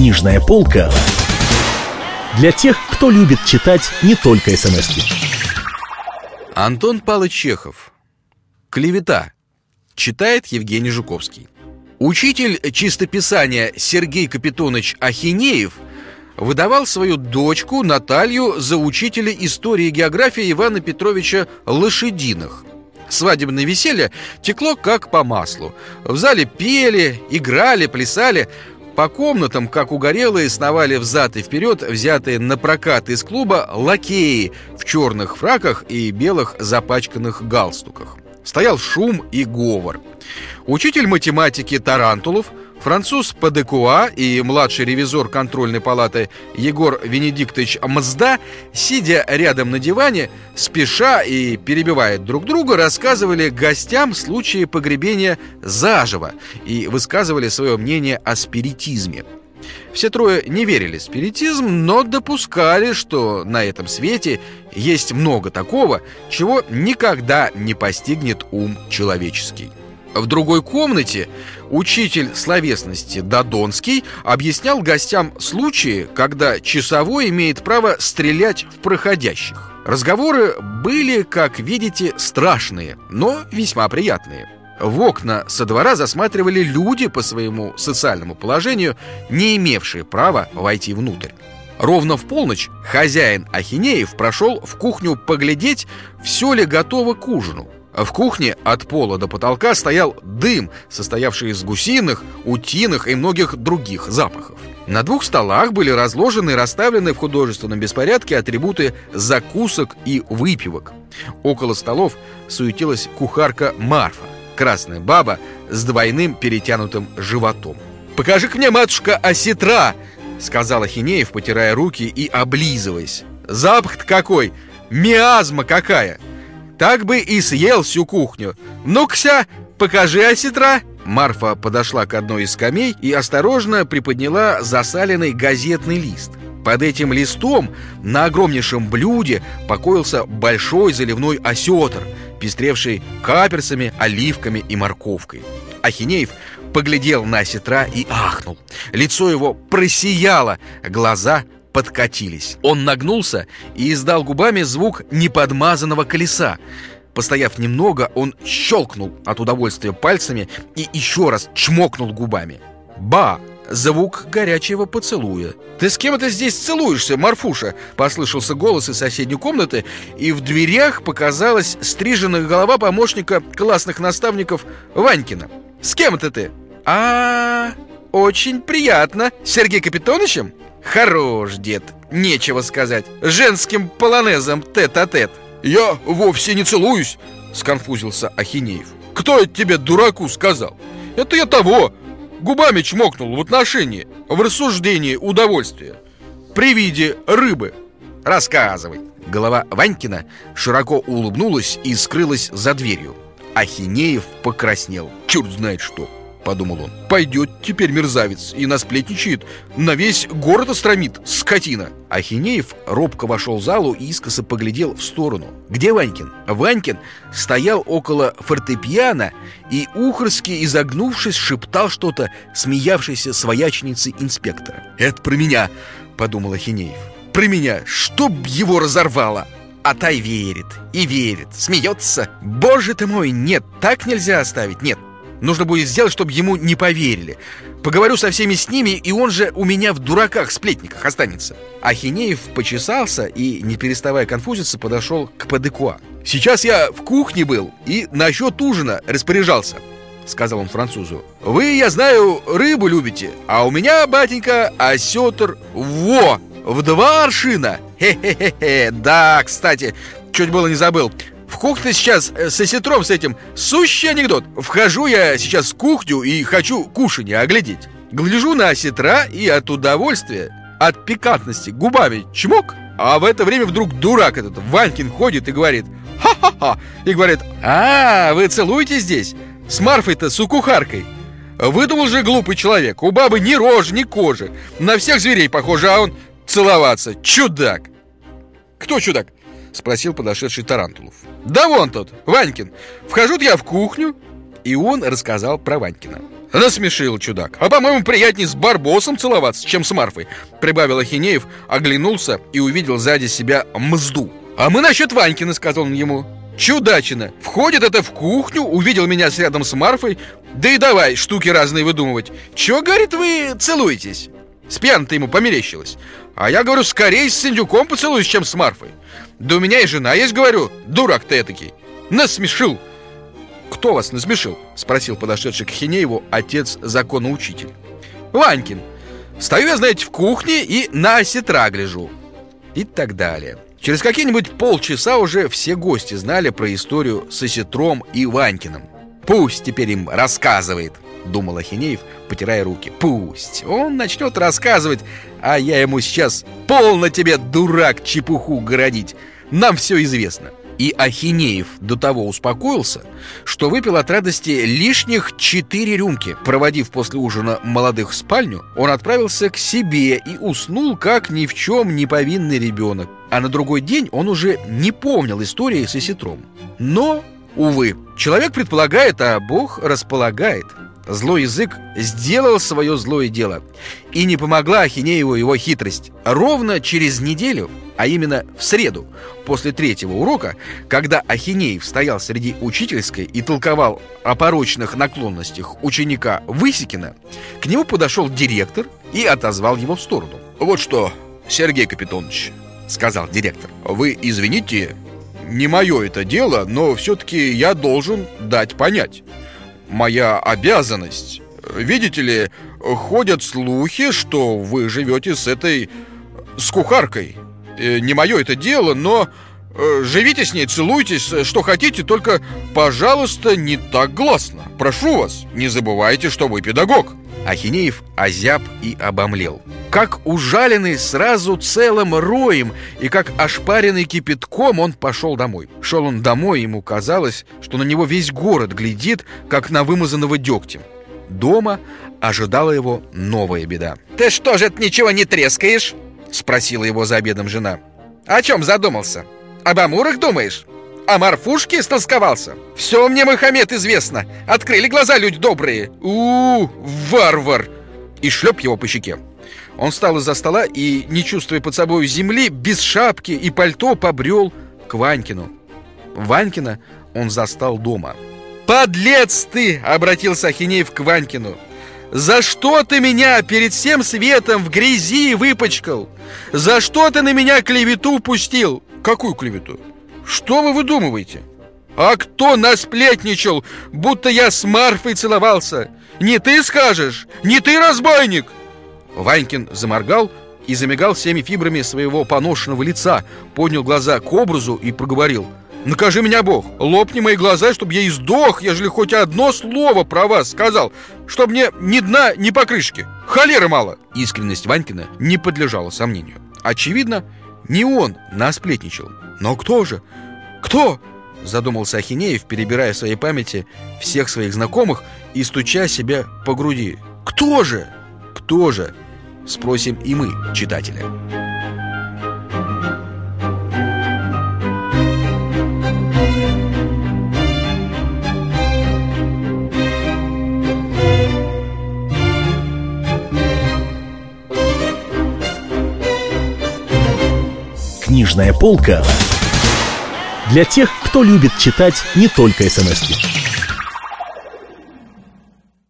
Книжная полка для тех, кто любит читать не только смс -ки. Антон Павлович Чехов «Клевета» Читает Евгений Жуковский Учитель чистописания Сергей Капитонович Ахинеев выдавал свою дочку Наталью за учителя истории и географии Ивана Петровича Лошадиных. Свадебное веселье текло как по маслу. В зале пели, играли, плясали. По комнатам, как угорелые, сновали взад и вперед взятые на прокат из клуба лакеи в черных фраках и белых запачканных галстуках. Стоял шум и говор. Учитель математики Тарантулов – Француз Падекуа и младший ревизор контрольной палаты Егор Венедиктович Мзда, сидя рядом на диване, спеша и перебивая друг друга, рассказывали гостям случаи погребения заживо и высказывали свое мнение о спиритизме. Все трое не верили в спиритизм, но допускали, что на этом свете есть много такого, чего никогда не постигнет ум человеческий. В другой комнате учитель словесности Додонский объяснял гостям случаи, когда часовой имеет право стрелять в проходящих. Разговоры были, как видите, страшные, но весьма приятные. В окна со двора засматривали люди по своему социальному положению, не имевшие права войти внутрь. Ровно в полночь хозяин Ахинеев прошел в кухню поглядеть, все ли готово к ужину. В кухне от пола до потолка стоял дым, состоявший из гусиных, утиных и многих других запахов. На двух столах были разложены и расставлены в художественном беспорядке атрибуты закусок и выпивок. Около столов суетилась кухарка Марфа, красная баба с двойным перетянутым животом. «Покажи-ка мне, матушка, осетра!» — сказала Хинеев, потирая руки и облизываясь. «Запах-то какой! Миазма какая!» Так бы и съел всю кухню. Ну-ка, покажи осетра!» Марфа подошла к одной из скамей и осторожно приподняла засаленный газетный лист. Под этим листом на огромнейшем блюде покоился большой заливной осетр, пестревший каперсами, оливками и морковкой. Ахинеев поглядел на осетра и ахнул. Лицо его просияло, глаза подкатились. Он нагнулся и издал губами звук неподмазанного колеса. Постояв немного, он щелкнул от удовольствия пальцами и еще раз чмокнул губами. «Ба!» Звук горячего поцелуя. «Ты с кем это здесь целуешься, Марфуша?» Послышался голос из соседней комнаты, и в дверях показалась стриженная голова помощника классных наставников Ванькина. «С кем это ты?» а, -а, -а очень приятно. Сергей Капитоновичем?» Хорош, дед, нечего сказать. Женским полонезом тет-а-тет. Я вовсе не целуюсь Сконфузился Ахинеев. Кто это тебе, дураку, сказал? Это я того. Губами чмокнул в отношении В рассуждении удовольствия. При виде рыбы. Рассказывай. Голова Ванькина широко улыбнулась и скрылась за дверью. Ахинеев покраснел. Черт знает что — подумал он. «Пойдет теперь мерзавец и насплетничает, на весь город остромит, скотина!» Ахинеев робко вошел в залу и искоса поглядел в сторону. «Где Ванькин?» Ванькин стоял около фортепиано и, ухорски изогнувшись, шептал что-то смеявшейся свояченице инспектора. «Это про меня!» — подумал Ахинеев. «Про меня! Чтоб его разорвало!» А та и верит, и верит, смеется. Боже ты мой, нет, так нельзя оставить, нет, Нужно будет сделать, чтобы ему не поверили. Поговорю со всеми с ними, и он же у меня в дураках-сплетниках останется. Ахинеев почесался и, не переставая конфузиться, подошел к Падекуа. «Сейчас я в кухне был и насчет ужина распоряжался», — сказал он французу. «Вы, я знаю, рыбу любите, а у меня, батенька, осетр во, в два аршина. Хе-хе-хе, да, кстати, чуть было не забыл. В кухне сейчас э, с осетром с этим сущий анекдот. Вхожу я сейчас в кухню и хочу кушанье оглядеть. Гляжу на осетра и от удовольствия, от пикантности губами чмок, а в это время вдруг дурак этот Ванькин ходит и говорит «Ха-ха-ха!» и говорит «А, вы целуете здесь? С Марфой-то, с кухаркой?» Выдумал же глупый человек, у бабы ни рожи, ни кожи, на всех зверей похоже, а он целоваться, чудак! Кто чудак? Спросил подошедший Тарантулов Да вон тот, Ванькин Вхожу я в кухню И он рассказал про Ванькина Насмешил чудак. А по-моему, приятнее с Барбосом целоваться, чем с Марфой. Прибавил Ахинеев, оглянулся и увидел сзади себя мзду. А мы насчет Ванькина, сказал он ему. Чудачина. Входит это в кухню, увидел меня рядом с Марфой. Да и давай штуки разные выдумывать. Чё, говорит, вы целуетесь? С пьян-то ему померещилось. А я говорю, скорее с Индюком поцелуюсь, чем с Марфой. Да у меня и жена есть, говорю. Дурак ты этакий. Насмешил. Кто вас насмешил? Спросил подошедший к Хинееву отец законоучитель. Ванькин. Стою я, знаете, в кухне и на осетра гляжу. И так далее. Через какие-нибудь полчаса уже все гости знали про историю с Осетром и Ванькиным. «Пусть теперь им рассказывает», — думал Ахинеев, потирая руки. «Пусть. Он начнет рассказывать, а я ему сейчас полно тебе, дурак, чепуху городить. Нам все известно». И Ахинеев до того успокоился, что выпил от радости лишних четыре рюмки. Проводив после ужина молодых в спальню, он отправился к себе и уснул, как ни в чем не повинный ребенок. А на другой день он уже не помнил истории с Иситром. Но, увы, человек предполагает, а Бог располагает. Злой язык сделал свое злое дело. И не помогла Ахинееву его хитрость. Ровно через неделю, а именно в среду, после третьего урока, когда Ахинеев стоял среди учительской и толковал о порочных наклонностях ученика Высекина, к нему подошел директор и отозвал его в сторону. «Вот что, Сергей Капитонович», — сказал директор, — «вы извините, не мое это дело, но все-таки я должен дать понять» моя обязанность. Видите ли, ходят слухи, что вы живете с этой... с кухаркой. Э, не мое это дело, но э, живите с ней, целуйтесь, что хотите, только, пожалуйста, не так гласно. Прошу вас, не забывайте, что вы педагог. Ахинеев озяб и обомлел. Как ужаленный сразу целым роем и как ошпаренный кипятком он пошел домой. Шел он домой, ему казалось, что на него весь город глядит, как на вымазанного дегтем. Дома ожидала его новая беда. «Ты что же это ничего не трескаешь?» Спросила его за обедом жена. «О чем задумался? Об амурах думаешь?» А Марфушке столсковался? Все мне, Мухаммед, известно. Открыли глаза люди добрые. у, -у варвар! И шлеп его по щеке. Он встал из-за стола и, не чувствуя под собой земли, без шапки и пальто побрел к Ванькину. Ванькина он застал дома. «Подлец ты!» — обратился Ахинеев к Ванькину. «За что ты меня перед всем светом в грязи выпачкал? За что ты на меня клевету пустил?» «Какую клевету?» Что вы выдумываете? А кто насплетничал, будто я с Марфой целовался? Не ты скажешь? Не ты разбойник? Ванькин заморгал и замигал всеми фибрами своего поношенного лица, поднял глаза к образу и проговорил. «Накажи меня, Бог! Лопни мои глаза, чтобы я издох, ежели хоть одно слово про вас сказал, чтобы мне ни дна, ни покрышки! Холеры мало!» Искренность Ванькина не подлежала сомнению. Очевидно, не он насплетничал. Но кто же? Кто? Задумался Ахинеев, перебирая в своей памяти всех своих знакомых и стуча себя по груди. Кто же? Кто же? Спросим и мы, читатели. Книжная полка для тех, кто любит читать не только смс -ки.